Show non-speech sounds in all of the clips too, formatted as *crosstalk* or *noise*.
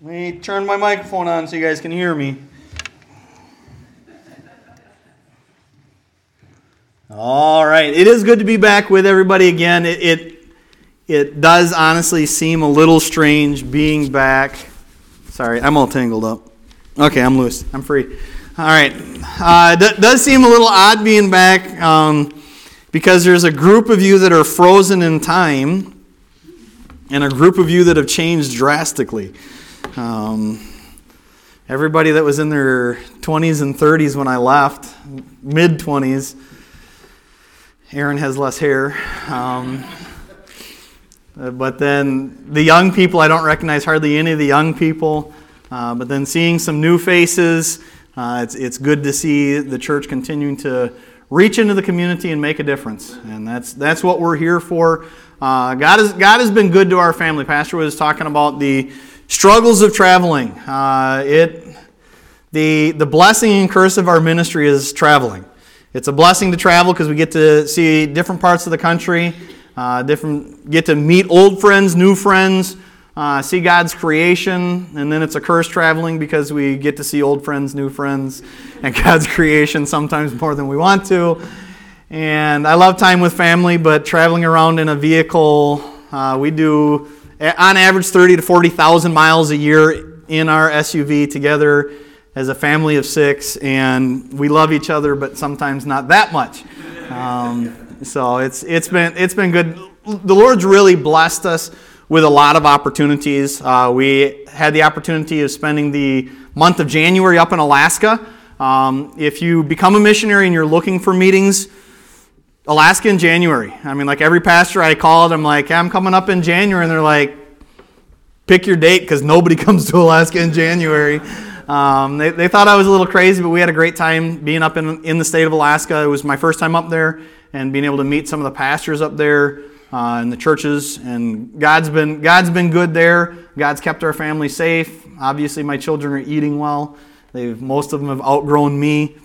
Let me turn my microphone on so you guys can hear me. All right, it is good to be back with everybody again. It, it, it does honestly seem a little strange being back. Sorry, I'm all tangled up. Okay, I'm loose. I'm free. All right, uh, does seem a little odd being back um, because there's a group of you that are frozen in time and a group of you that have changed drastically. Um, everybody that was in their 20s and 30s when I left, mid 20s, Aaron has less hair. Um, but then the young people, I don't recognize hardly any of the young people. Uh, but then seeing some new faces, uh, it's, it's good to see the church continuing to reach into the community and make a difference. And that's, that's what we're here for. Uh, God, has, God has been good to our family. Pastor was talking about the Struggles of traveling. Uh, it, the, the blessing and curse of our ministry is traveling. It's a blessing to travel because we get to see different parts of the country, uh, different, get to meet old friends, new friends, uh, see God's creation, and then it's a curse traveling because we get to see old friends, new friends, and *laughs* God's creation sometimes more than we want to. And I love time with family, but traveling around in a vehicle, uh, we do on average 30 to 40,000 miles a year in our SUV together as a family of six, and we love each other, but sometimes not that much. Um, so it's it's been it's been good. The Lord's really blessed us with a lot of opportunities. Uh, we had the opportunity of spending the month of January up in Alaska. Um, if you become a missionary and you're looking for meetings, Alaska in January. I mean, like every pastor I called, I'm like, hey, I'm coming up in January. And they're like, pick your date because nobody *laughs* comes to Alaska in January. Um, they, they thought I was a little crazy, but we had a great time being up in, in the state of Alaska. It was my first time up there and being able to meet some of the pastors up there uh, and the churches. And God's been, God's been good there. God's kept our family safe. Obviously, my children are eating well. They've, most of them have outgrown me.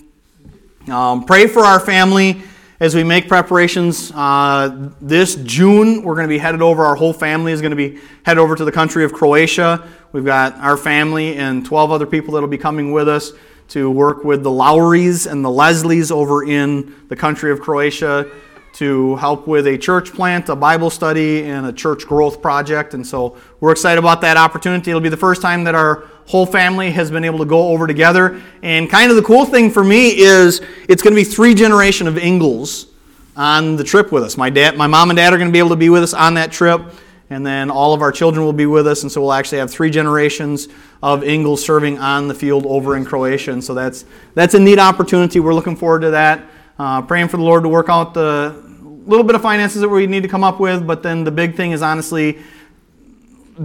Um, pray for our family as we make preparations uh, this June, we're going to be headed over. Our whole family is going to be headed over to the country of Croatia. We've got our family and 12 other people that will be coming with us to work with the Lowrys and the Leslies over in the country of Croatia to help with a church plant, a Bible study, and a church growth project. And so we're excited about that opportunity. It'll be the first time that our whole family has been able to go over together. And kind of the cool thing for me is it's going to be three generation of Ingalls on the trip with us. My dad, my mom and dad are going to be able to be with us on that trip. And then all of our children will be with us, and so we'll actually have three generations of Ingalls serving on the field over in Croatia. And so that's that's a neat opportunity. We're looking forward to that. Uh, praying for the Lord to work out the little bit of finances that we need to come up with, but then the big thing is honestly,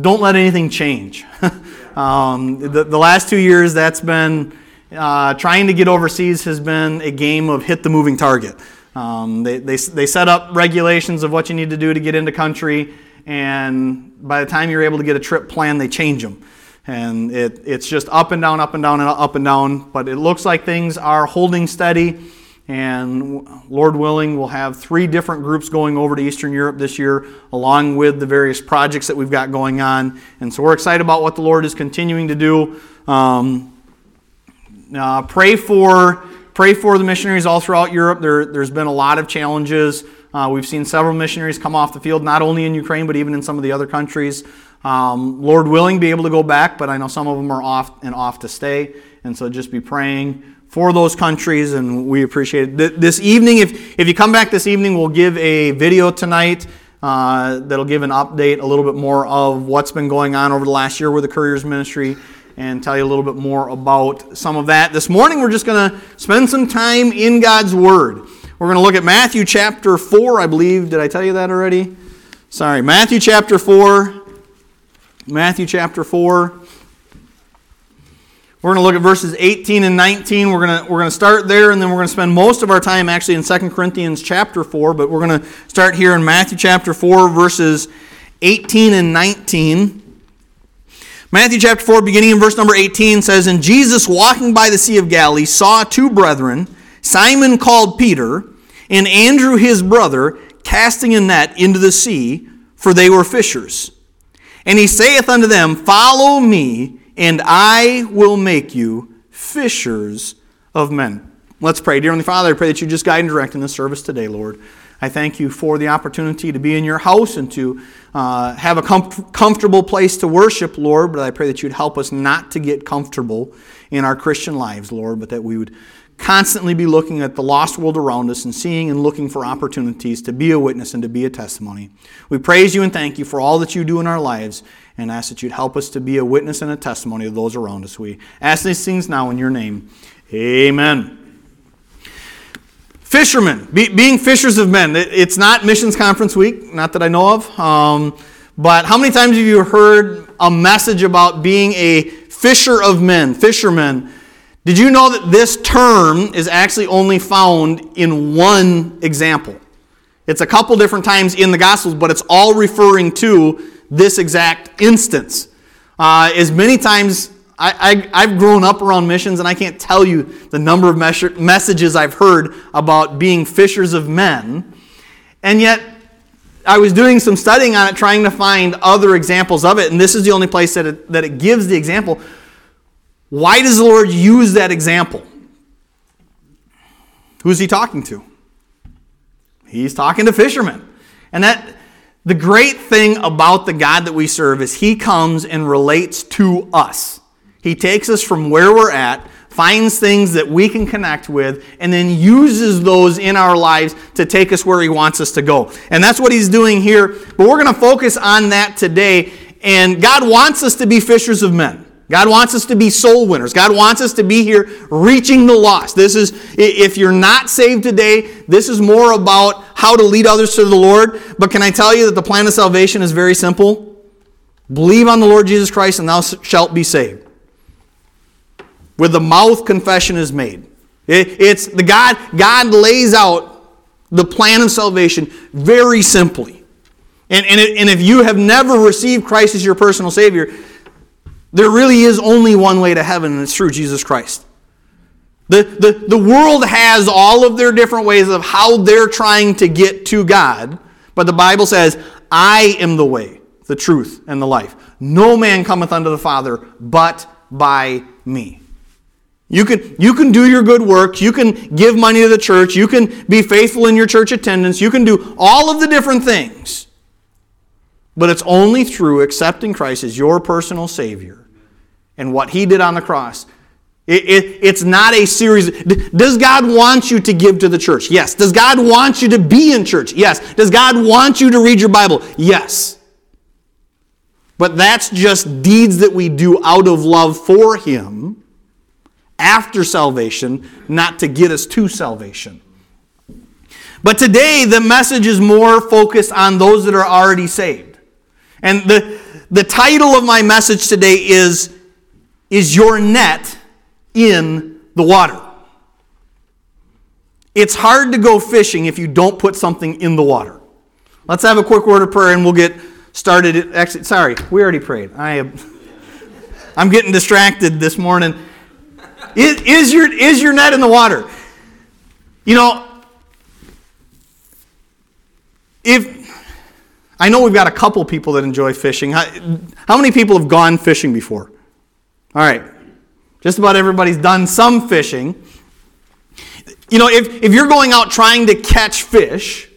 don't let anything change. *laughs* um, the, the last two years, that's been uh, trying to get overseas has been a game of hit the moving target. Um, they, they, they set up regulations of what you need to do to get into country, and by the time you're able to get a trip plan, they change them. And it, it's just up and down, up and down, and up and down. But it looks like things are holding steady. And Lord willing, we'll have three different groups going over to Eastern Europe this year, along with the various projects that we've got going on. And so we're excited about what the Lord is continuing to do. Um, uh, pray for pray for the missionaries all throughout Europe. There, has been a lot of challenges. Uh, we've seen several missionaries come off the field, not only in Ukraine, but even in some of the other countries. Um, Lord willing, be able to go back, but I know some of them are off and off to stay. And so just be praying for those countries, and we appreciate it. This evening, if, if you come back this evening, we'll give a video tonight uh, that'll give an update, a little bit more of what's been going on over the last year with the Couriers Ministry, and tell you a little bit more about some of that. This morning, we're just going to spend some time in God's Word. We're going to look at Matthew chapter 4, I believe. Did I tell you that already? Sorry, Matthew chapter 4. Matthew chapter 4. We're going to look at verses 18 and 19. We're going to, we're going to start there, and then we're going to spend most of our time actually in 2 Corinthians chapter 4, but we're going to start here in Matthew chapter 4, verses 18 and 19. Matthew chapter 4, beginning in verse number 18, says, And Jesus, walking by the Sea of Galilee, saw two brethren, Simon called Peter, and Andrew his brother, casting a net into the sea, for they were fishers. And he saith unto them, Follow me, and I will make you fishers of men. Let's pray. Dear Heavenly Father, I pray that you just guide and direct in this service today, Lord. I thank you for the opportunity to be in your house and to uh, have a com- comfortable place to worship, Lord. But I pray that you'd help us not to get comfortable in our Christian lives, Lord, but that we would constantly be looking at the lost world around us and seeing and looking for opportunities to be a witness and to be a testimony. We praise you and thank you for all that you do in our lives and ask that you'd help us to be a witness and a testimony of those around us. We ask these things now in your name. Amen. Fishermen, be, being fishers of men. It, it's not missions conference week, not that I know of. Um, but how many times have you heard a message about being a fisher of men, fishermen? Did you know that this term is actually only found in one example? It's a couple different times in the Gospels, but it's all referring to this exact instance. Uh, as many times I, I, have grown up around missions, and I can't tell you the number of messages I've heard about being fishers of men. And yet, I was doing some studying on it, trying to find other examples of it, and this is the only place that it, that it gives the example. Why does the Lord use that example? Who's he talking to? He's talking to fishermen. And that the great thing about the God that we serve is he comes and relates to us. He takes us from where we're at, finds things that we can connect with, and then uses those in our lives to take us where He wants us to go. And that's what He's doing here. But we're going to focus on that today. And God wants us to be fishers of men. God wants us to be soul winners. God wants us to be here reaching the lost. This is, if you're not saved today, this is more about how to lead others to the Lord. But can I tell you that the plan of salvation is very simple? Believe on the Lord Jesus Christ and thou shalt be saved. With the mouth, confession is made. it's the God, God lays out the plan of salvation very simply. And, and, it, and if you have never received Christ as your personal Savior, there really is only one way to heaven, and it's through Jesus Christ. The, the, the world has all of their different ways of how they're trying to get to God, but the Bible says, I am the way, the truth, and the life. No man cometh unto the Father but by me. You can, you can do your good works. You can give money to the church. You can be faithful in your church attendance. You can do all of the different things. But it's only through accepting Christ as your personal Savior and what He did on the cross. It, it, it's not a series. Does God want you to give to the church? Yes. Does God want you to be in church? Yes. Does God want you to read your Bible? Yes. But that's just deeds that we do out of love for Him after salvation, not to get us to salvation. But today, the message is more focused on those that are already saved. And the, the title of my message today is Is Your Net in the Water? It's hard to go fishing if you don't put something in the water. Let's have a quick word of prayer and we'll get started. Actually, sorry, we already prayed. I am, *laughs* I'm getting distracted this morning. Is, is, your, is your net in the water? You know, if I know we've got a couple people that enjoy fishing. How, how many people have gone fishing before? All right. Just about everybody's done some fishing. You know, if, if you're going out trying to catch fish,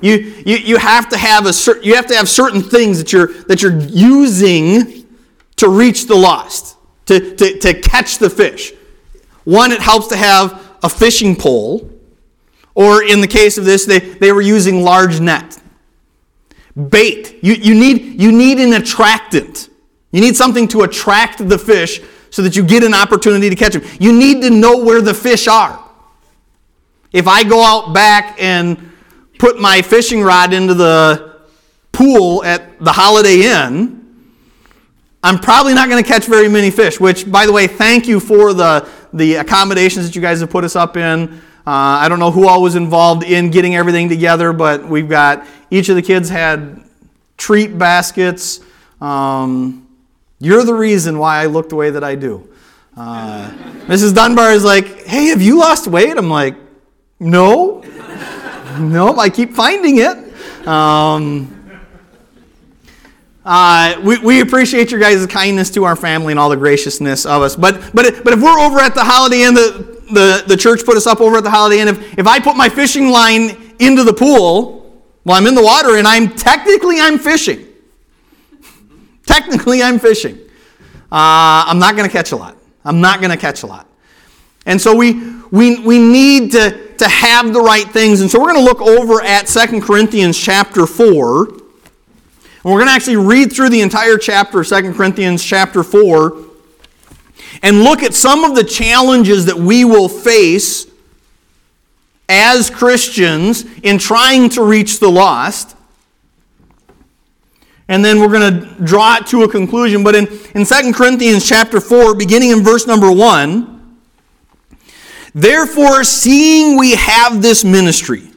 you, you, you have to have a cer- you have to have certain things that you're that you're using to reach the lost, to, to, to catch the fish. One, it helps to have a fishing pole, or in the case of this, they, they were using large net. Bait. You, you, need, you need an attractant. You need something to attract the fish so that you get an opportunity to catch them. You need to know where the fish are. If I go out back and put my fishing rod into the pool at the Holiday Inn, I'm probably not going to catch very many fish, which, by the way, thank you for the, the accommodations that you guys have put us up in. Uh, I don't know who all was involved in getting everything together, but we've got each of the kids had treat baskets. Um, you're the reason why I look the way that I do. Uh, Mrs. Dunbar is like, hey, have you lost weight? I'm like, no. *laughs* no, I keep finding it. Um, Uh, we, we appreciate your guys' kindness to our family and all the graciousness of us. But, but, but if we're over at the Holiday Inn, the, the, the church put us up over at the Holiday Inn, if, if I put my fishing line into the pool well, I'm in the water and I'm technically I'm fishing, technically I'm fishing, uh, I'm not going to catch a lot. I'm not going to catch a lot. And so we, we, we need to, to have the right things. And so we're going to look over at 2 Corinthians chapter 4. And we're going to actually read through the entire chapter, 2 Corinthians chapter 4, and look at some of the challenges that we will face as Christians in trying to reach the lost. And then we're going to draw it to a conclusion. But in, in 2 Corinthians chapter 4, beginning in verse number 1, Therefore, seeing we have this ministry,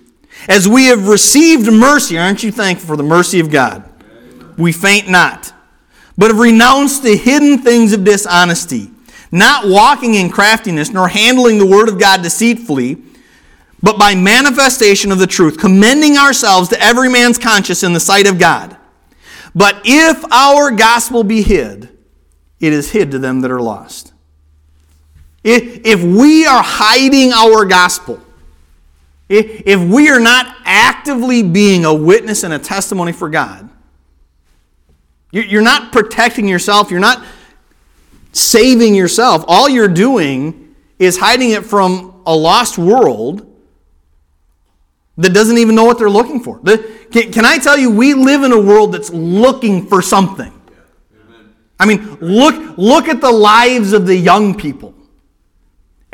as we have received mercy, aren't you thankful for the mercy of God? We faint not, but have renounced the hidden things of dishonesty, not walking in craftiness, nor handling the word of God deceitfully, but by manifestation of the truth, commending ourselves to every man's conscience in the sight of God. But if our gospel be hid, it is hid to them that are lost if if we are hiding our gospel, if we are not actively being a witness and a testimony for God, you're not protecting yourself, you're not saving yourself. All you're doing is hiding it from a lost world that doesn't even know what they're looking for. Can I tell you, we live in a world that's looking for something. I mean, look, look at the lives of the young people.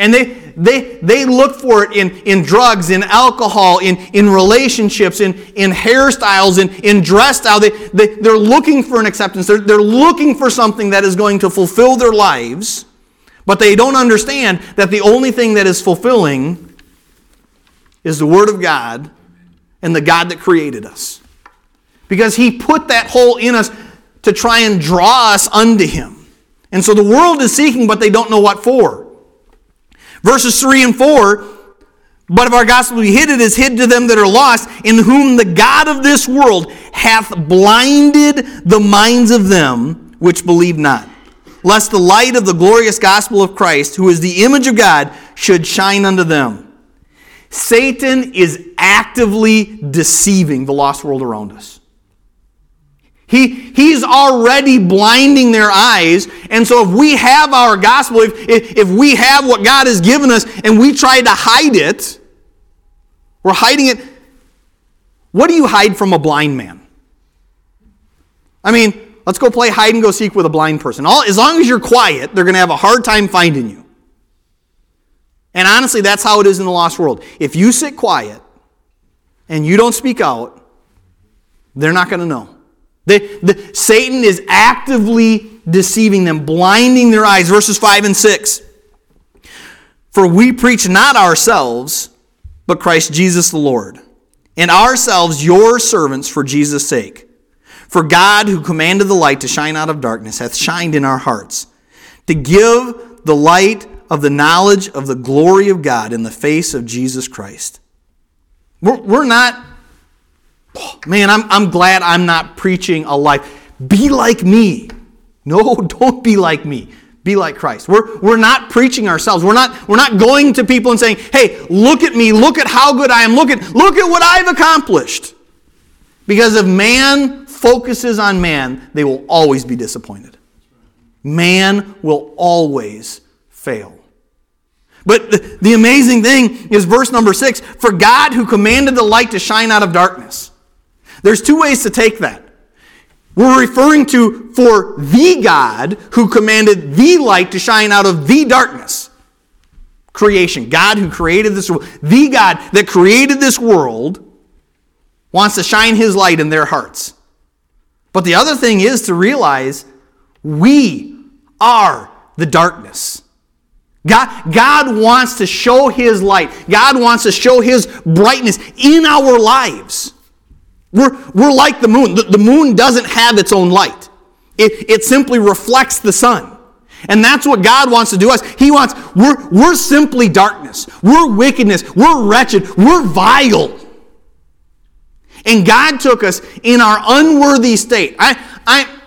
And they, they, they look for it in, in drugs, in alcohol, in, in relationships, in, in hairstyles, in, in dress style. They, they, they're looking for an acceptance. They're, they're looking for something that is going to fulfill their lives, but they don't understand that the only thing that is fulfilling is the Word of God and the God that created us. Because He put that hole in us to try and draw us unto Him. And so the world is seeking, but they don't know what for. Verses 3 and 4 But if our gospel be hid, it is hid to them that are lost, in whom the God of this world hath blinded the minds of them which believe not, lest the light of the glorious gospel of Christ, who is the image of God, should shine unto them. Satan is actively deceiving the lost world around us. He, he's already blinding their eyes. And so, if we have our gospel, if, if, we have what God has given us and we try to hide it, we're hiding it. What do you hide from a blind man? I mean, let's go play hide and go seek with a blind person. All, as long as you're quiet, they're going to have a hard time finding you. And honestly, that's how it is in the lost world. If you sit quiet and you don't speak out, they're not going to know. The, the, Satan is actively deceiving them, blinding their eyes. Verses 5 and 6. For we preach not ourselves, but Christ Jesus the Lord, and ourselves your servants for Jesus' sake. For God, who commanded the light to shine out of darkness, hath shined in our hearts, to give the light of the knowledge of the glory of God in the face of Jesus Christ. We're, we're not Man, I'm, I'm glad I'm not preaching a life. Be like me. No, *laughs* don't be like me. Be like Christ. We're, we're not preaching ourselves. We're not, we're not going to people and saying, hey, look at me. Look at how good I am. Look at, look at what I've accomplished. Because if man focuses on man, they will always be disappointed. Man will always fail. But the, the amazing thing is verse number six For God who commanded the light to shine out of darkness there's two ways to take that. We're referring to for the God who commanded the light to shine out of the darkness. Creation. God who created this world. The God that created this world wants to shine his light in their hearts. But the other thing is to realize we are the darkness. God, God wants to show his light. God wants to show his brightness in our lives. We're, we're like the moon. The, the moon doesn't have its own light, it, it simply reflects the sun. And that's what God wants to do us. He wants, we're, we're simply darkness. We're wickedness. We're wretched. We're vile. And God took us in our unworthy state. I, I,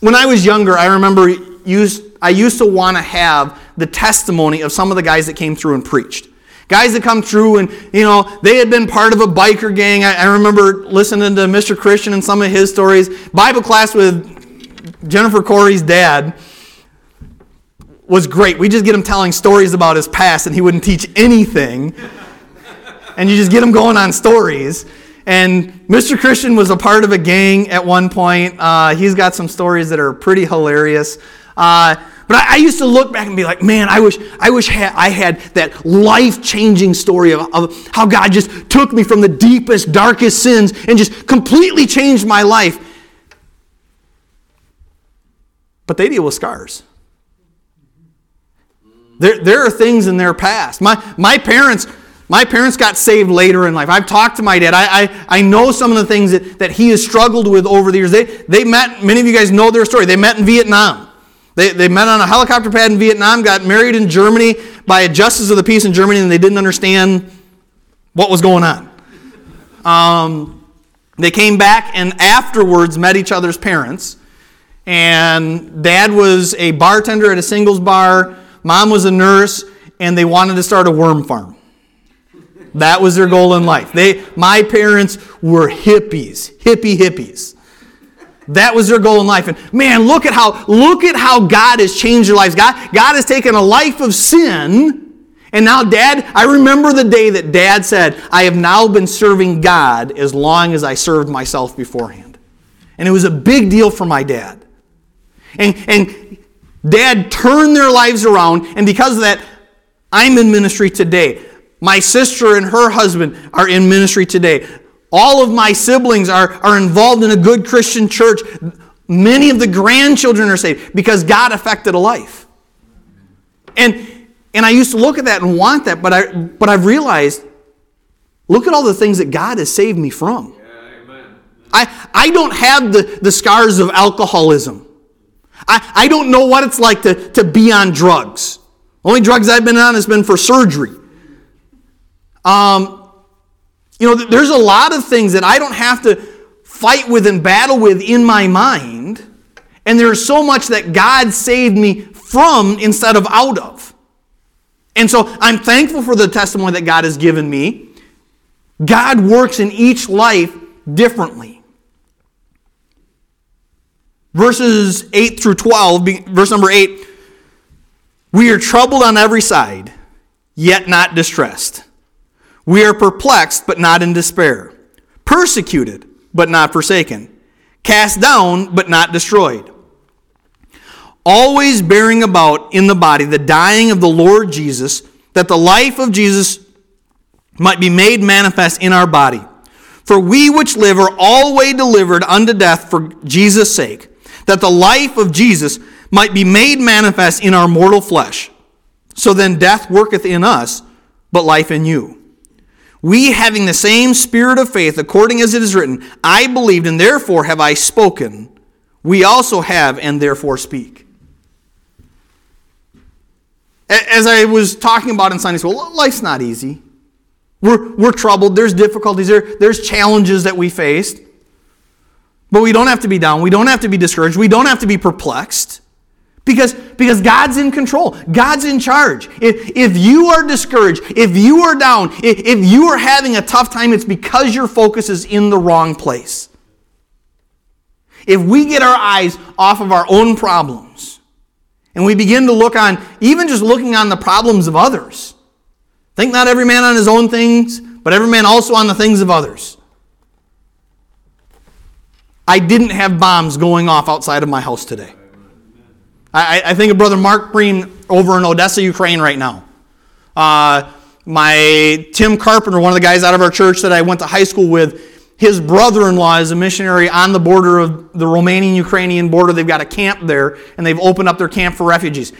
when I was younger, I remember used, I used to want to have the testimony of some of the guys that came through and preached. Guys that come through and, you know, they had been part of a biker gang. I, I remember listening to Mr. Christian and some of his stories. Bible class with Jennifer Corey's dad was great. We just get him telling stories about his past, and he wouldn't teach anything. and you just get him going on stories. And Mr. Christian was a part of a gang at one point. Uh, he's got some stories that are pretty hilarious. Uh, but I, I, used to look back and be like, man, I wish, I wish ha- I had that life changing story of, of how God just took me from the deepest, darkest sins and just completely changed my life. But they deal with scars. There, there are things in their past. My, my parents. My parents got saved later in life. I've talked to my dad. I, I, I know some of the things that, that he has struggled with over the years. They, they met, many of you guys know their story. They met in Vietnam. They, they met on a helicopter pad in Vietnam, got married in Germany by a justice of the peace in Germany, and they didn't understand what was going on. Um, they came back and afterwards met each other's parents. And dad was a bartender at a singles bar. Mom was a nurse, and they wanted to start a worm farm. That was their goal in life. They, my parents were hippies, hippie hippies. That was their goal in life. And man, look at how look at how God has changed their lives. God, God has taken a life of sin. And now, Dad, I remember the day that Dad said, I have now been serving God as long as I served myself beforehand. And it was a big deal for my dad. And, and Dad turned their lives around, and because of that, I'm in ministry today. My sister and her husband are in ministry today. All of my siblings are, are involved in a good Christian church. Many of the grandchildren are saved because God affected a life. And, and I used to look at that and want that, but, I, but I've realized look at all the things that God has saved me from. I, I don't have the, the scars of alcoholism. I, I don't know what it's like to, to be on drugs. The Only drugs I've been on has been for surgery. Um, you know, there's a lot of things that I don't have to fight with and battle with in my mind. And there's so much that God saved me from instead of out of. And so I'm thankful for the testimony that God has given me. God works in each life differently. Verses 8 through 12, verse number 8 We are troubled on every side, yet not distressed we are perplexed, but not in despair, persecuted, but not forsaken, cast down, but not destroyed. Always bearing about in the body the dying of the Lord Jesus, that the life of Jesus might be made manifest in our body. For we which live are always delivered unto death for Jesus' sake, that the life of Jesus might be made manifest in our mortal flesh. So then death worketh in us, but life in you. We, having the same spirit of faith, according as it is written, I believed and therefore have I spoken, we also have and therefore speak. As I was talking about in Sunday school, life's not easy. We're, we're troubled, there's difficulties, there, there's challenges that we faced. But we don't have to be down, we don't have to be discouraged, we don't have to be perplexed. Because, because God's in control. God's in charge. If, if you are discouraged, if you are down, if, if you are having a tough time, it's because your focus is in the wrong place. If we get our eyes off of our own problems and we begin to look on, even just looking on the problems of others, think not every man on his own things, but every man also on the things of others. I didn't have bombs going off outside of my house today. I, I think of Brother Mark Breen over in Odessa, Ukraine right now. Uh, my Tim Carpenter, one of the guys out of our church that I went to high school with, his brother-in-law is a missionary on the border of the Romanian-Ukrainian border. They've got a camp there, and they've opened up their camp for refugees.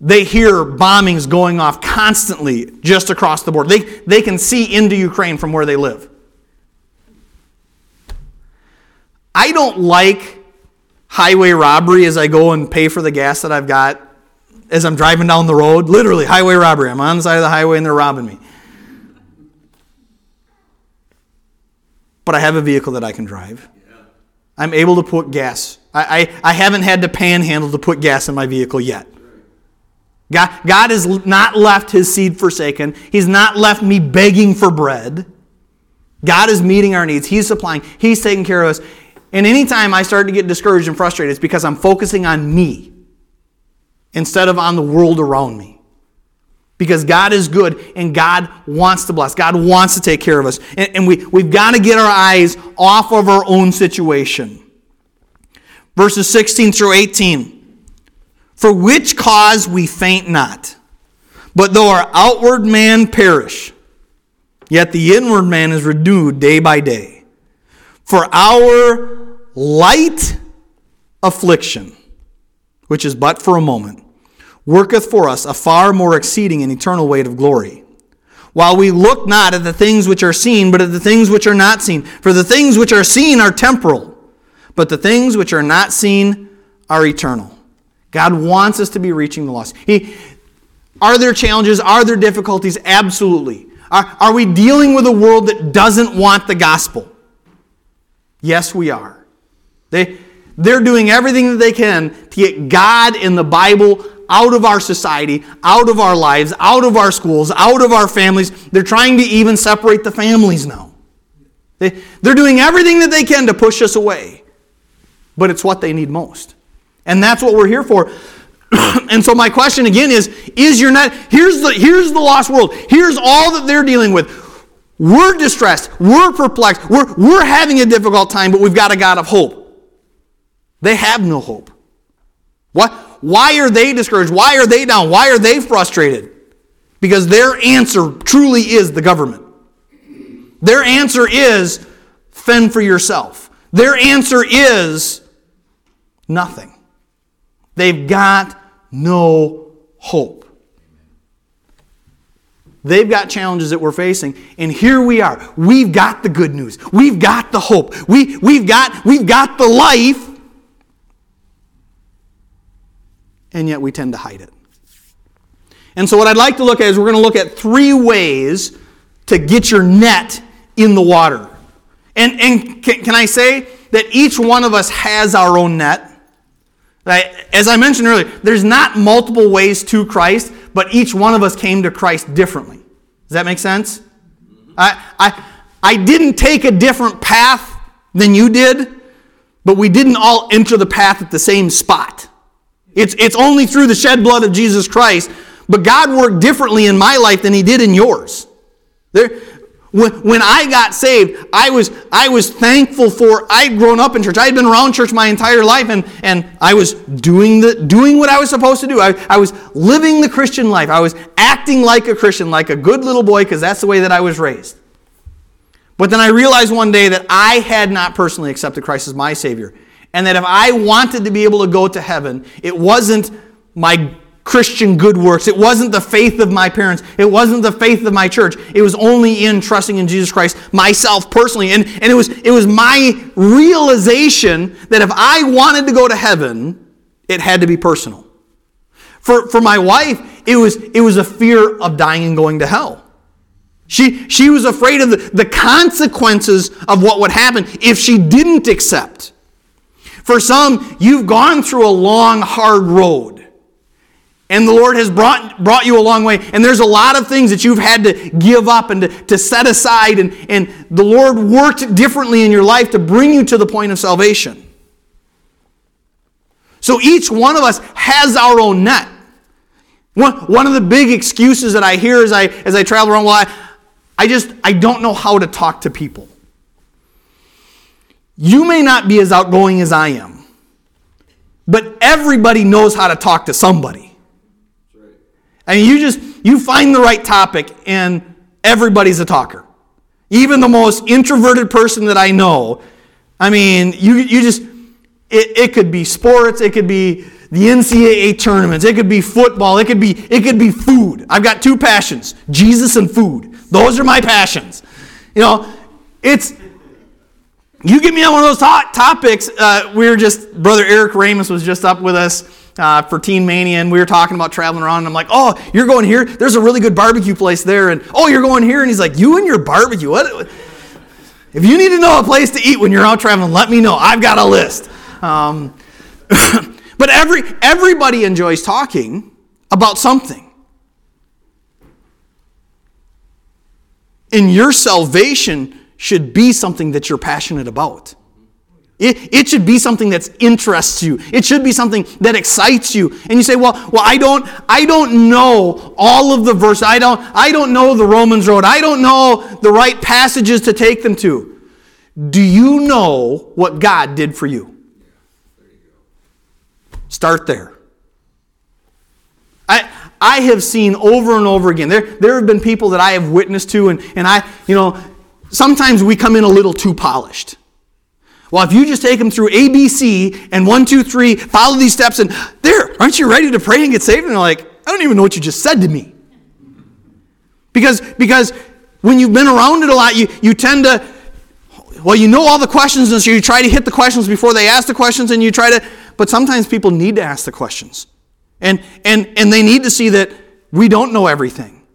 They hear bombings going off constantly just across the border. They, they can see into Ukraine from where they live. I don't like highway robbery as I go and pay for the gas that I've got as I'm driving down the road. Literally, highway robbery. I'm on the side of the highway and they're robbing me. But I have a vehicle that I can drive. I'm able to put gas. I, I, I haven't had to panhandle to put gas in my vehicle yet. God, God has not left his seed forsaken. He's not left me begging for bread. God is meeting our needs. He's supplying. He's taking care of us. And anytime I start to get discouraged and frustrated, it's because I'm focusing on me instead of on the world around me. Because God is good and God wants to bless. God wants to take care of us. And, and we, we've got to get our eyes off of our own situation. Verses 16 through 18. For which cause we faint not. But though our outward man perish, yet the inward man is renewed day by day. For our light affliction, which is but for a moment, worketh for us a far more exceeding and eternal weight of glory. While we look not at the things which are seen, but at the things which are not seen. For the things which are seen are temporal, but the things which are not seen are eternal. God wants us to be reaching the lost. He, are there challenges? Are there difficulties? Absolutely. Are, are we dealing with a world that doesn't want the gospel? Yes, we are. They, they're doing everything that they can to get God in the Bible out of our society, out of our lives, out of our schools, out of our families. They're trying to even separate the families now. They, they're doing everything that they can to push us away. But it's what they need most. And that's what we're here for. *clears throat* and so my question again is is your net here's the here's the lost world. Here's all that they're dealing with. We're distressed. We're perplexed. We're, we're having a difficult time, but we've got a God of hope. They have no hope. What? Why are they discouraged? Why are they down? Why are they frustrated? Because their answer truly is the government. Their answer is fend for yourself. Their answer is nothing. They've got no hope. They've got challenges that we're facing, and here we are. We've got the good news. We've got the hope. We, we've, got, we've got the life, and yet we tend to hide it. And so, what I'd like to look at is we're going to look at three ways to get your net in the water. And, and can, can I say that each one of us has our own net? As I mentioned earlier, there's not multiple ways to Christ, but each one of us came to Christ differently. Does that make sense? I, I, I didn't take a different path than you did, but we didn't all enter the path at the same spot. It's, it's only through the shed blood of Jesus Christ, but God worked differently in my life than He did in yours. There, when, when I got saved, I was, I was thankful for, I'd grown up in church. I had been around church my entire life, and, and I was doing, the, doing what I was supposed to do. I, I was living the Christian life. I was acting like a Christian, like a good little boy, because that's the way that I was raised. But then I realized one day that I had not personally accepted Christ as my Savior. And that if I wanted to be able to go to heaven, it wasn't my Christian good works. It wasn't the faith of my parents. It wasn't the faith of my church. It was only in trusting in Jesus Christ myself personally. And, and it, was, it was my realization that if I wanted to go to heaven, it had to be personal. For, for my wife, it was, it was a fear of dying and going to hell. She, she was afraid of the, the consequences of what would happen if she didn't accept. For some, you've gone through a long, hard road. And the Lord has brought, brought you a long way. And there's a lot of things that you've had to give up and to, to set aside. And, and the Lord worked differently in your life to bring you to the point of salvation. So each one of us has our own net. One, one of the big excuses that I hear as I, as I travel around, well, I, I just, I don't know how to talk to people. You may not be as outgoing as I am, but everybody knows how to talk to somebody. I mean, you just you find the right topic and everybody's a talker. Even the most introverted person that I know. I mean, you you just it, it could be sports, it could be the NCAA tournaments, it could be football, it could be it could be food. I've got two passions: Jesus and food. Those are my passions. You know, it's you get me on one of those to- topics. Uh, we were just brother Eric Ramus was just up with us uh, for Teen Mania, and we were talking about traveling around. And I'm like, "Oh, you're going here? There's a really good barbecue place there." And oh, you're going here? And he's like, "You and your barbecue? What?" If you need to know a place to eat when you're out traveling, let me know. I've got a list. Um, *laughs* but every, everybody enjoys talking about something. In your salvation should be something that you're passionate about. It, it should be something that interests you. It should be something that excites you. And you say, well, well, I don't, I don't know all of the verses. I don't, I don't know the Romans road. I don't know the right passages to take them to. Do you know what God did for you? Start there. I, I have seen over and over again. There, there have been people that I have witnessed to, and, and I, you know, sometimes we come in a little too polished. Well, if you just take them through ABC and one, two, three, follow these steps, and there, aren't you ready to pray and get saved? And they're like, I don't even know what you just said to me. Because, because when you've been around it a lot, you, you tend to, well, you know all the questions, and so you try to hit the questions before they ask the questions, and you try to, but sometimes people need to ask the questions. And, and, and they need to see that we don't know everything.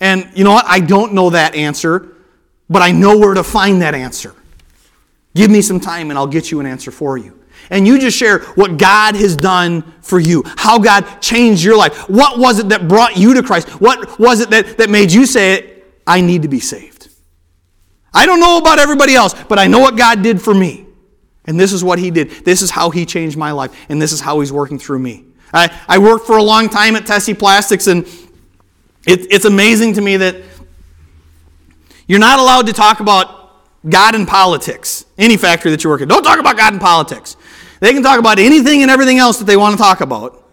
And you know what? I don't know that answer, but I know where to find that answer. Give me some time and I'll get you an answer for you. And you just share what God has done for you, how God changed your life. What was it that brought you to Christ? What was it that, that made you say, I need to be saved? I don't know about everybody else, but I know what God did for me. And this is what He did. This is how He changed my life. And this is how He's working through me. I, I worked for a long time at Tessy Plastics, and it, it's amazing to me that you're not allowed to talk about God and politics. Any factory that you work in. Don't talk about God and politics. They can talk about anything and everything else that they want to talk about.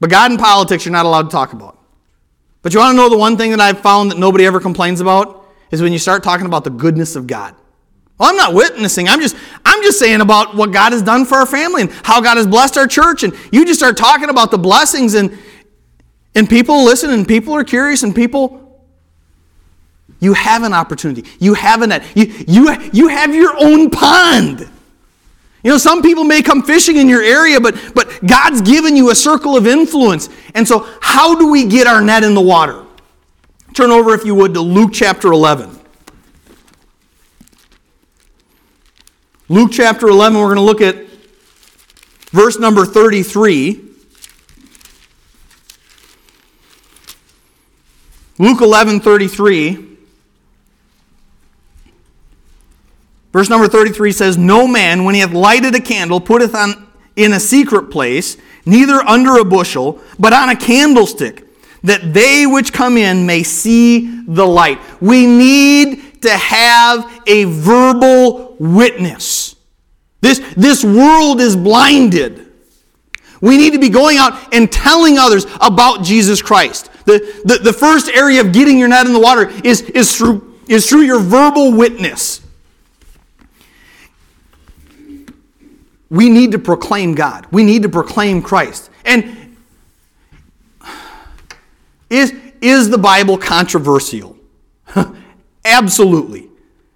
But God and politics you're not allowed to talk about. But you want to know the one thing that I've found that nobody ever complains about is when you start talking about the goodness of God. Well, I'm not witnessing. I'm just I'm just saying about what God has done for our family and how God has blessed our church and you just start talking about the blessings and and people listen and people are curious and people you have an opportunity. You have an you, you, you have your own pond. You know, some people may come fishing in your area, but, but God's given you a circle of influence. And so, how do we get our net in the water? Turn over, if you would, to Luke chapter 11. Luke chapter 11, we're going to look at verse number 33. Luke 11, 33. Verse number 33 says, No man, when he hath lighted a candle, putteth on in a secret place, neither under a bushel, but on a candlestick, that they which come in may see the light. We need to have a verbal witness. This, this world is blinded. We need to be going out and telling others about Jesus Christ. The, the, the first area of getting your net in the water is, is, through, is through your verbal witness. We need to proclaim God. We need to proclaim Christ. And is, is the Bible controversial? *laughs* Absolutely.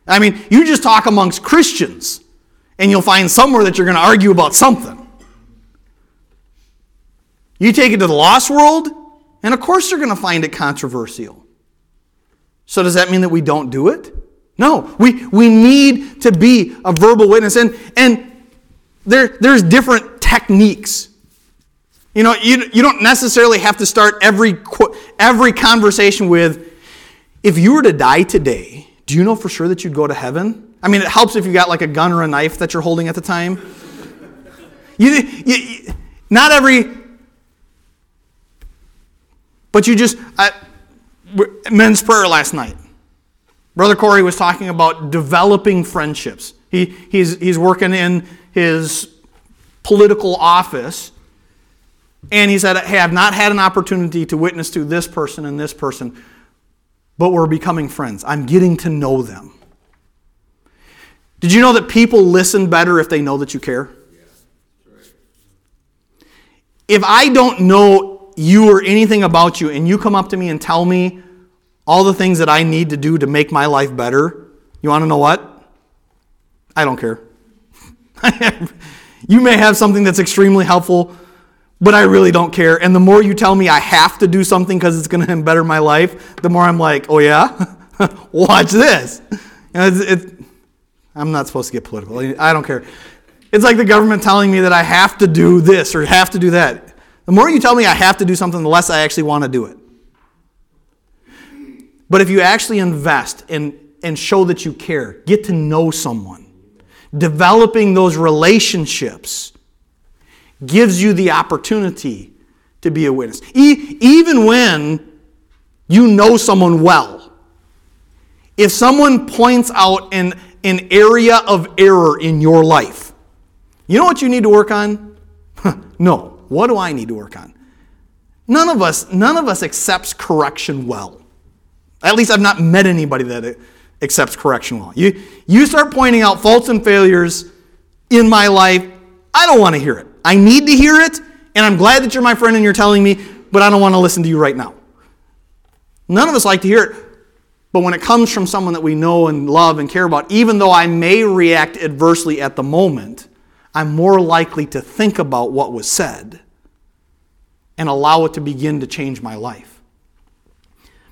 I mean, you just talk amongst Christians, and you'll find somewhere that you're going to argue about something. You take it to the lost world, and of course you're going to find it controversial. So, does that mean that we don't do it? No. We, we need to be a verbal witness. And, and there, there's different techniques. You know, you, you don't necessarily have to start every, every conversation with, if you were to die today, do you know for sure that you'd go to heaven? I mean, it helps if you got like a gun or a knife that you're holding at the time. You, you, not every, but you just, I, men's prayer last night. Brother Corey was talking about developing friendships. He, he's, he's working in his political office. And he said, Hey, I've not had an opportunity to witness to this person and this person, but we're becoming friends. I'm getting to know them. Did you know that people listen better if they know that you care? If I don't know you or anything about you, and you come up to me and tell me all the things that I need to do to make my life better, you want to know what? I don't care. *laughs* you may have something that's extremely helpful, but I really don't care. And the more you tell me I have to do something because it's going *laughs* to better my life, the more I'm like, oh yeah, *laughs* watch this. It's, I'm not supposed to get political. I don't care. It's like the government telling me that I have to do this or have to do that. The more you tell me I have to do something, the less I actually want to do it. But if you actually invest and, and show that you care, get to know someone, developing those relationships gives you the opportunity to be a witness. E- even when you know someone well, if someone points out an, an area of error in your life, you know what you need to work on? no. What do I need to work on? None of us, none of us accepts correction well. At least I've not met anybody that accepts correction well. You, you start pointing out faults and failures in my life, I don't want to hear it. I need to hear it, and I'm glad that you're my friend and you're telling me, but I don't want to listen to you right now. None of us like to hear it. But when it comes from someone that we know and love and care about, even though I may react adversely at the moment, I'm more likely to think about what was said and allow it to begin to change my life.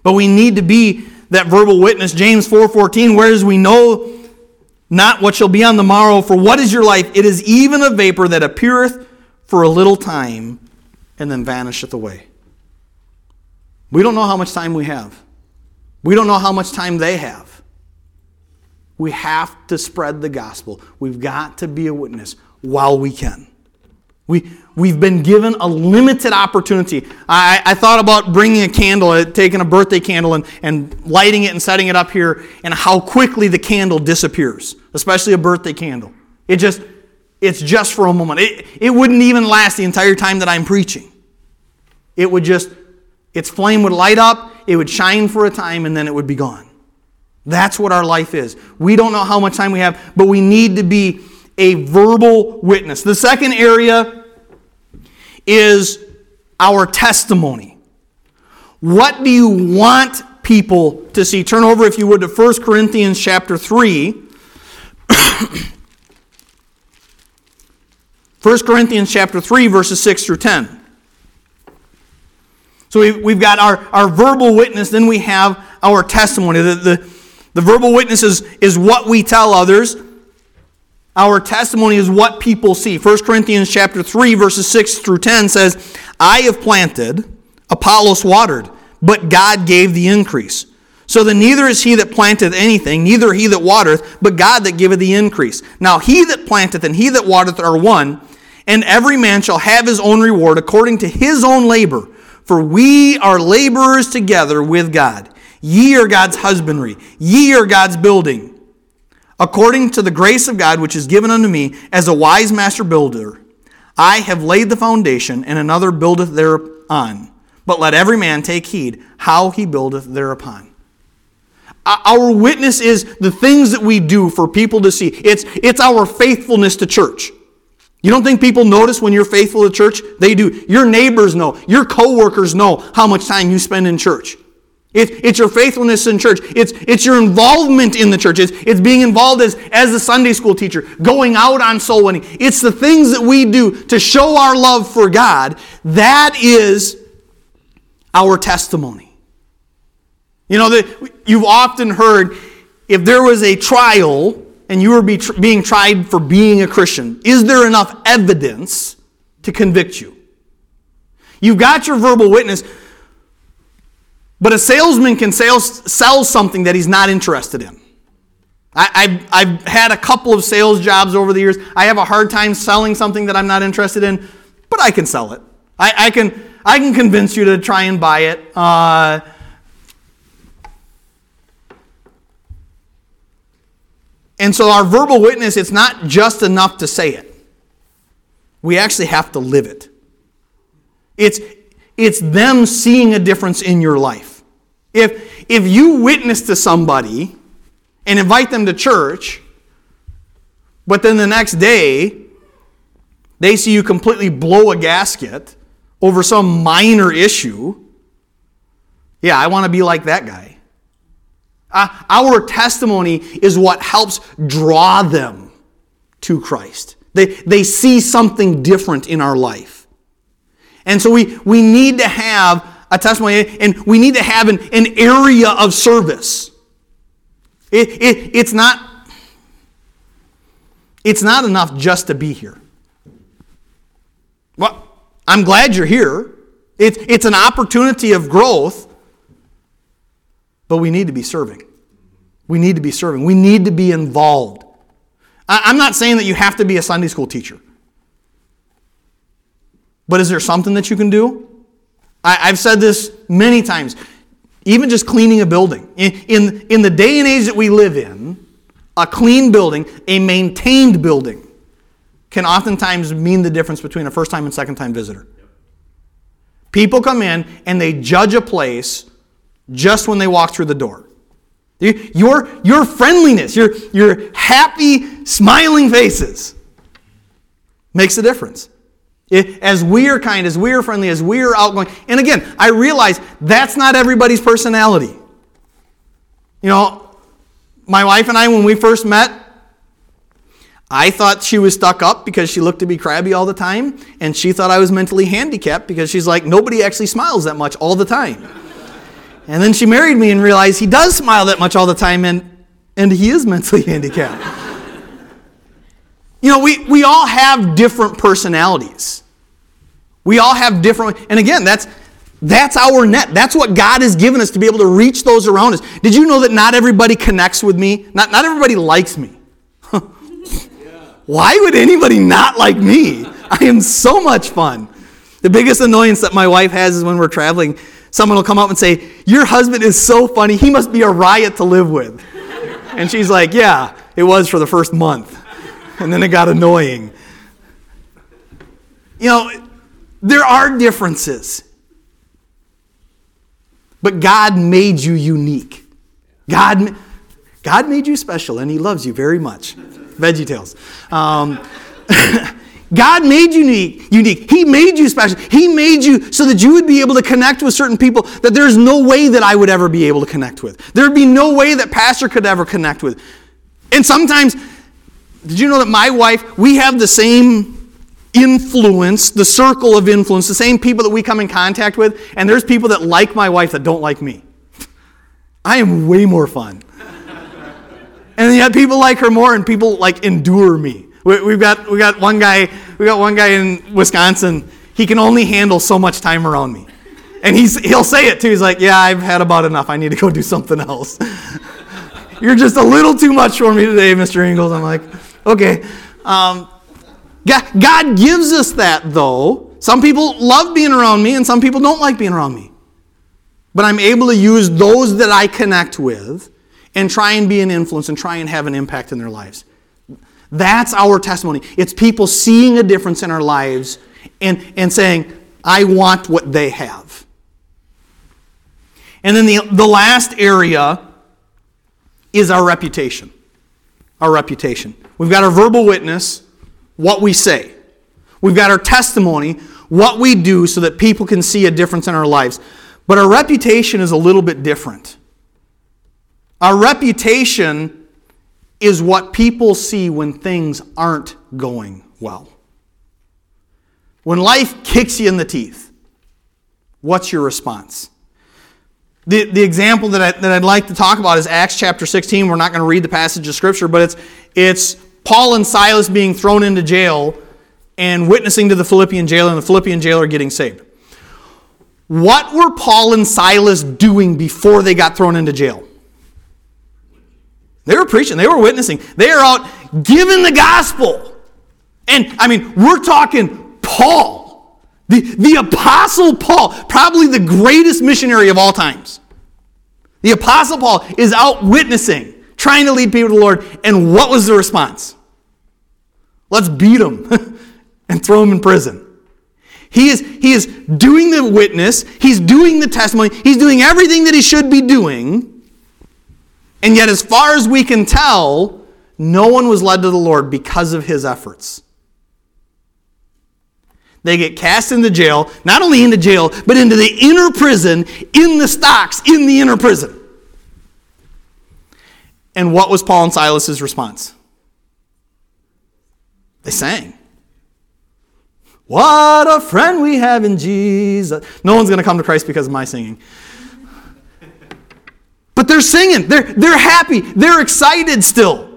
But we need to be that verbal witness. James 4:14, whereas we know not what shall be on the morrow, for what is your life? It is even a vapor that appeareth for a little time and then vanisheth away. We don't know how much time we have. We don't know how much time they have. We have to spread the gospel. We've got to be a witness while we can. We, we've been given a limited opportunity. I, I thought about bringing a candle, uh, taking a birthday candle and, and lighting it and setting it up here, and how quickly the candle disappears, especially a birthday candle. It just, it's just for a moment. It, it wouldn't even last the entire time that I'm preaching. It would just, its flame would light up, it would shine for a time, and then it would be gone. That's what our life is. We don't know how much time we have, but we need to be a verbal witness. The second area is our testimony. What do you want people to see? Turn over, if you would, to 1 Corinthians chapter 3. *coughs* 1 Corinthians chapter 3, verses 6 through 10. So we've got our, our verbal witness, then we have our testimony. The, the, the verbal witness is, is what we tell others. Our testimony is what people see. 1 Corinthians chapter 3 verses 6 through 10 says, "I have planted, Apollos watered, but God gave the increase." So then neither is he that planteth anything, neither he that watereth, but God that giveth the increase. Now he that planteth and he that watereth are one, and every man shall have his own reward according to his own labor. For we are laborers together with God. Ye are God's husbandry, ye are God's building according to the grace of God which is given unto me as a wise master builder. I have laid the foundation, and another buildeth thereon. But let every man take heed how he buildeth thereupon. Our witness is the things that we do for people to see. It's, it's our faithfulness to church. You don't think people notice when you're faithful to church? They do. Your neighbors know. Your coworkers know how much time you spend in church. It's, it's your faithfulness in church. It's, it's your involvement in the church. It's, it's being involved as, as a Sunday school teacher, going out on soul winning. It's the things that we do to show our love for God. That is our testimony. You know, that you've often heard if there was a trial and you were be, being tried for being a Christian, is there enough evidence to convict you? You've got your verbal witness, but a salesman can sell, sell something that he's not interested in. I, have I've had a couple of sales jobs over the years. I have a hard time selling something that I'm not interested in, but I can sell it. I, I can, I can convince you to try and buy it. Uh, and so our verbal witness, it's not just enough to say it. We actually have to live it. It's, it's them seeing a difference in your life. If, if you witness to somebody and invite them to church, but then the next day they see you completely blow a gasket over some minor issue, yeah, I want to be like that guy. Uh, our testimony is what helps draw them to Christ. They, they see something different in our life. And so we, we need to have a testimony, and we need to have an, an area of service. It, it, it's not, It's not enough just to be here. Well, I'm glad you're here. It's, it's an opportunity of growth, but we need to be serving. We need to be serving. We need to be involved. I'm not saying that you have to be a Sunday school teacher. But is there something that you can do? I, have said this many times. Even just cleaning a building. In, in, in the day and age that we live in, a clean building, a maintained building, can oftentimes mean the difference between a first time and second time visitor. People come in and they judge a place just when they walk through the door. Your, your friendliness, your, your happy, smiling faces makes a difference. As we are kind, as we are friendly, as we are outgoing. And again, I realize that's not everybody's personality. You know, my wife and I, when we first met, I thought she was stuck up because she looked to be crabby all the time, and she thought I was mentally handicapped because she's like, nobody actually smiles that much all the time. and then she married me and realized he does smile that much all the time, and, and he is mentally *laughs* handicapped. You know, we, we all have different personalities. We all have different, and again, that's that's our net. That's what God has given us to be able to reach those around us. Did you know that not everybody connects with me? Not, not everybody likes me. *laughs* Why would anybody not like me? I am so much fun. The biggest annoyance that my wife has is when we're traveling, someone will come up and say, Your husband is so funny, he must be a riot to live with. And she's like, Yeah, it was for the first month and then it got annoying. You know, there are differences. But God made you unique. God, God made you special, and He loves you very much. Veggie Tales. Um, *laughs* God made you unique, unique. He made you special. He made you so that you would be able to connect with certain people that there's no way that I would ever be able to connect with. There'd be no way that Pastor could ever connect with. And sometimes did you know that my wife, we have the same influence, the circle of influence, the same people that we come in contact with, and there's people that like my wife that don't like me. I am way more fun. and yet people like her more and people like endure me. We, have got, we got one guy, we got one guy in Wisconsin, he can only handle so much time around me. And he's, he'll say it too. He's like, Yeah, I've had about enough. I need to go do something else. *laughs* You're just a little too much for me today, Mr. Ingles. I'm like, Okay. Um, God, God gives us that, though. Some people love being around me, and some people don't like being around me. But I'm able to use those that I connect with and try and be an influence and try and have an impact in their lives. That's our testimony. It's people seeing a difference in our lives and, and saying, I want what they have. And then the, the last area is our reputation. Our reputation. We've got our verbal witness, what we say. We've got our testimony, what we do so that people can see a difference in our lives. But our reputation is a little bit different. Our reputation is what people see when things aren't going well. When life kicks you in the teeth, what's your response? The, the example that, I, that I'd like to talk about is Acts chapter 16. We're not going to read the passage of Scripture, but it's, it's Paul and Silas being thrown into jail and witnessing to the Philippian jailer, and the Philippian jailer getting saved. What were Paul and Silas doing before they got thrown into jail? They were preaching, they were witnessing, they are out giving the gospel. And I mean, we're talking Paul, the, the Apostle Paul, probably the greatest missionary of all times. The Apostle Paul is out witnessing trying to lead people to the Lord. And what was the response? Let's beat him *laughs* and throw him in prison. He is, he is doing the witness, he's doing the testimony, he's doing everything that he should be doing. And yet, as far as we can tell, no one was led to the Lord because of his efforts. They get cast into jail, not only into jail, but into the inner prison, in the stocks, in the inner prison. And what was Paul and Silas's response? They sang. What a friend we have in Jesus. No one's going to come to Christ because of my singing. But they're singing. They're, they're happy. They're excited still.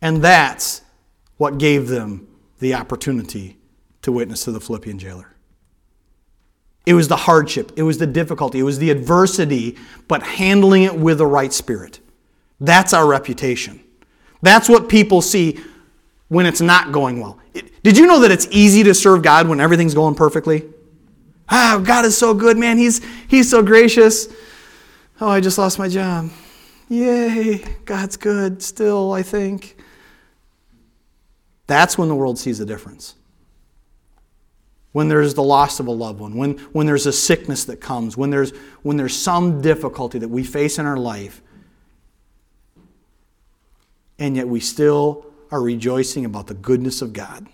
And that's what gave them the opportunity to witness to the Philippian jailer. It was the hardship, it was the difficulty, it was the adversity, but handling it with the right spirit. That's our reputation. That's what people see when it's not going well. Did you know that it's easy to serve God when everything's going perfectly? Ah, God is so good, man. He's, he's so gracious. Oh, I just lost my job. Yay, God's good still, I think. That's when the world sees the difference. When there's the loss of a loved one, when, when there's a sickness that comes, when there's, when there's some difficulty that we face in our life, and yet we still are rejoicing about the goodness of God.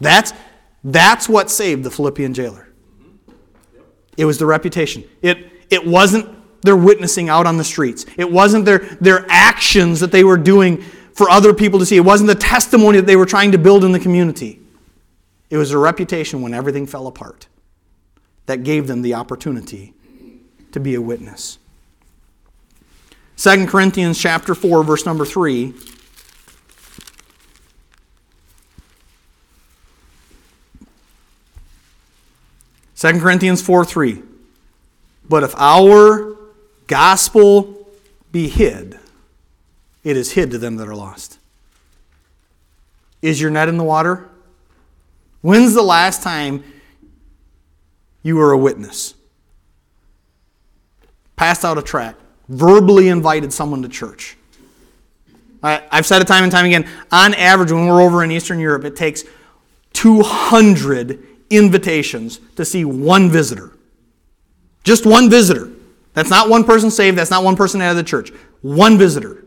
That's, that's what saved the Philippian jailer. It was the reputation. It, it wasn't their witnessing out on the streets. It wasn't their, their actions that they were doing for other people to see. It wasn't the testimony that they were trying to build in the community. It was their reputation when everything fell apart that gave them the opportunity to be a witness. 2 Corinthians chapter 4 verse number 3 2 Corinthians 4 3. But if our gospel be hid, it is hid to them that are lost. Is your net in the water? When's the last time you were a witness? Passed out a tract, verbally invited someone to church. I, have said it time and time again. On average, when we're over in Eastern Europe, it takes 200 invitations to see one visitor. Just one visitor. That's not one person saved, that's not one person out of the church. One visitor.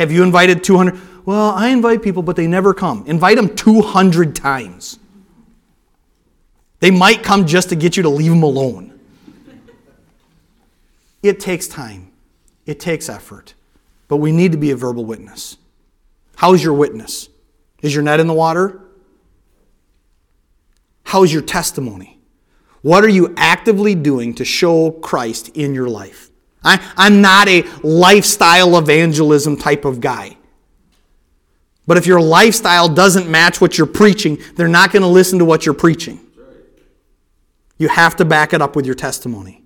Have you invited 200? Well, I invite people, but they never come. Invite them 200 times. They might come just to get you to leave them alone. It takes time, it takes effort, but we need to be a verbal witness. How's your witness? Is your net in the water? How's your testimony? What are you actively doing to show Christ in your life? I, I'm not a lifestyle evangelism type of guy. But if your lifestyle doesn't match what you're preaching, they're not going to listen to what you're preaching. You have to back it up with your testimony.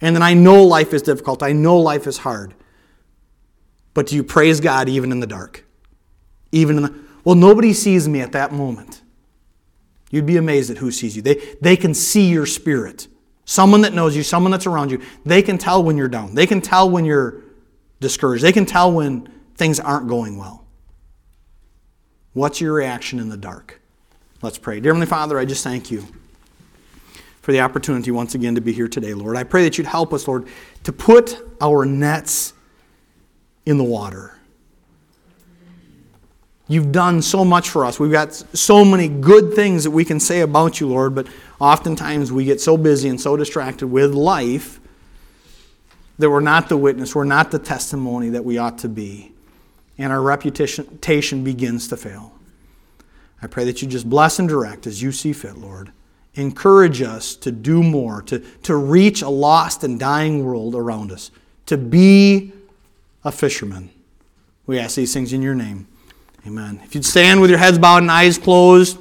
And then I know life is difficult. I know life is hard. But do you praise God even in the dark? Even in the well, nobody sees me at that moment. You'd be amazed at who sees you. They, they can see your spirit. Someone that knows you, someone that's around you, they can tell when you're down. They can tell when you're discouraged. They can tell when things aren't going well. What's your reaction in the dark? Let's pray. Dear Heavenly Father, I just thank you for the opportunity once again to be here today, Lord. I pray that you'd help us, Lord, to put our nets in the water. You've done so much for us. We've got so many good things that we can say about you, Lord, but oftentimes we get so busy and so distracted with life that we're not the witness, we're not the testimony that we ought to be, and our reputation begins to fail. I pray that you just bless and direct as you see fit, Lord. Encourage us to do more, to, to reach a lost and dying world around us, to be a fisherman. We ask these things in your name. Amen. If you'd stand with your heads bowed and eyes closed.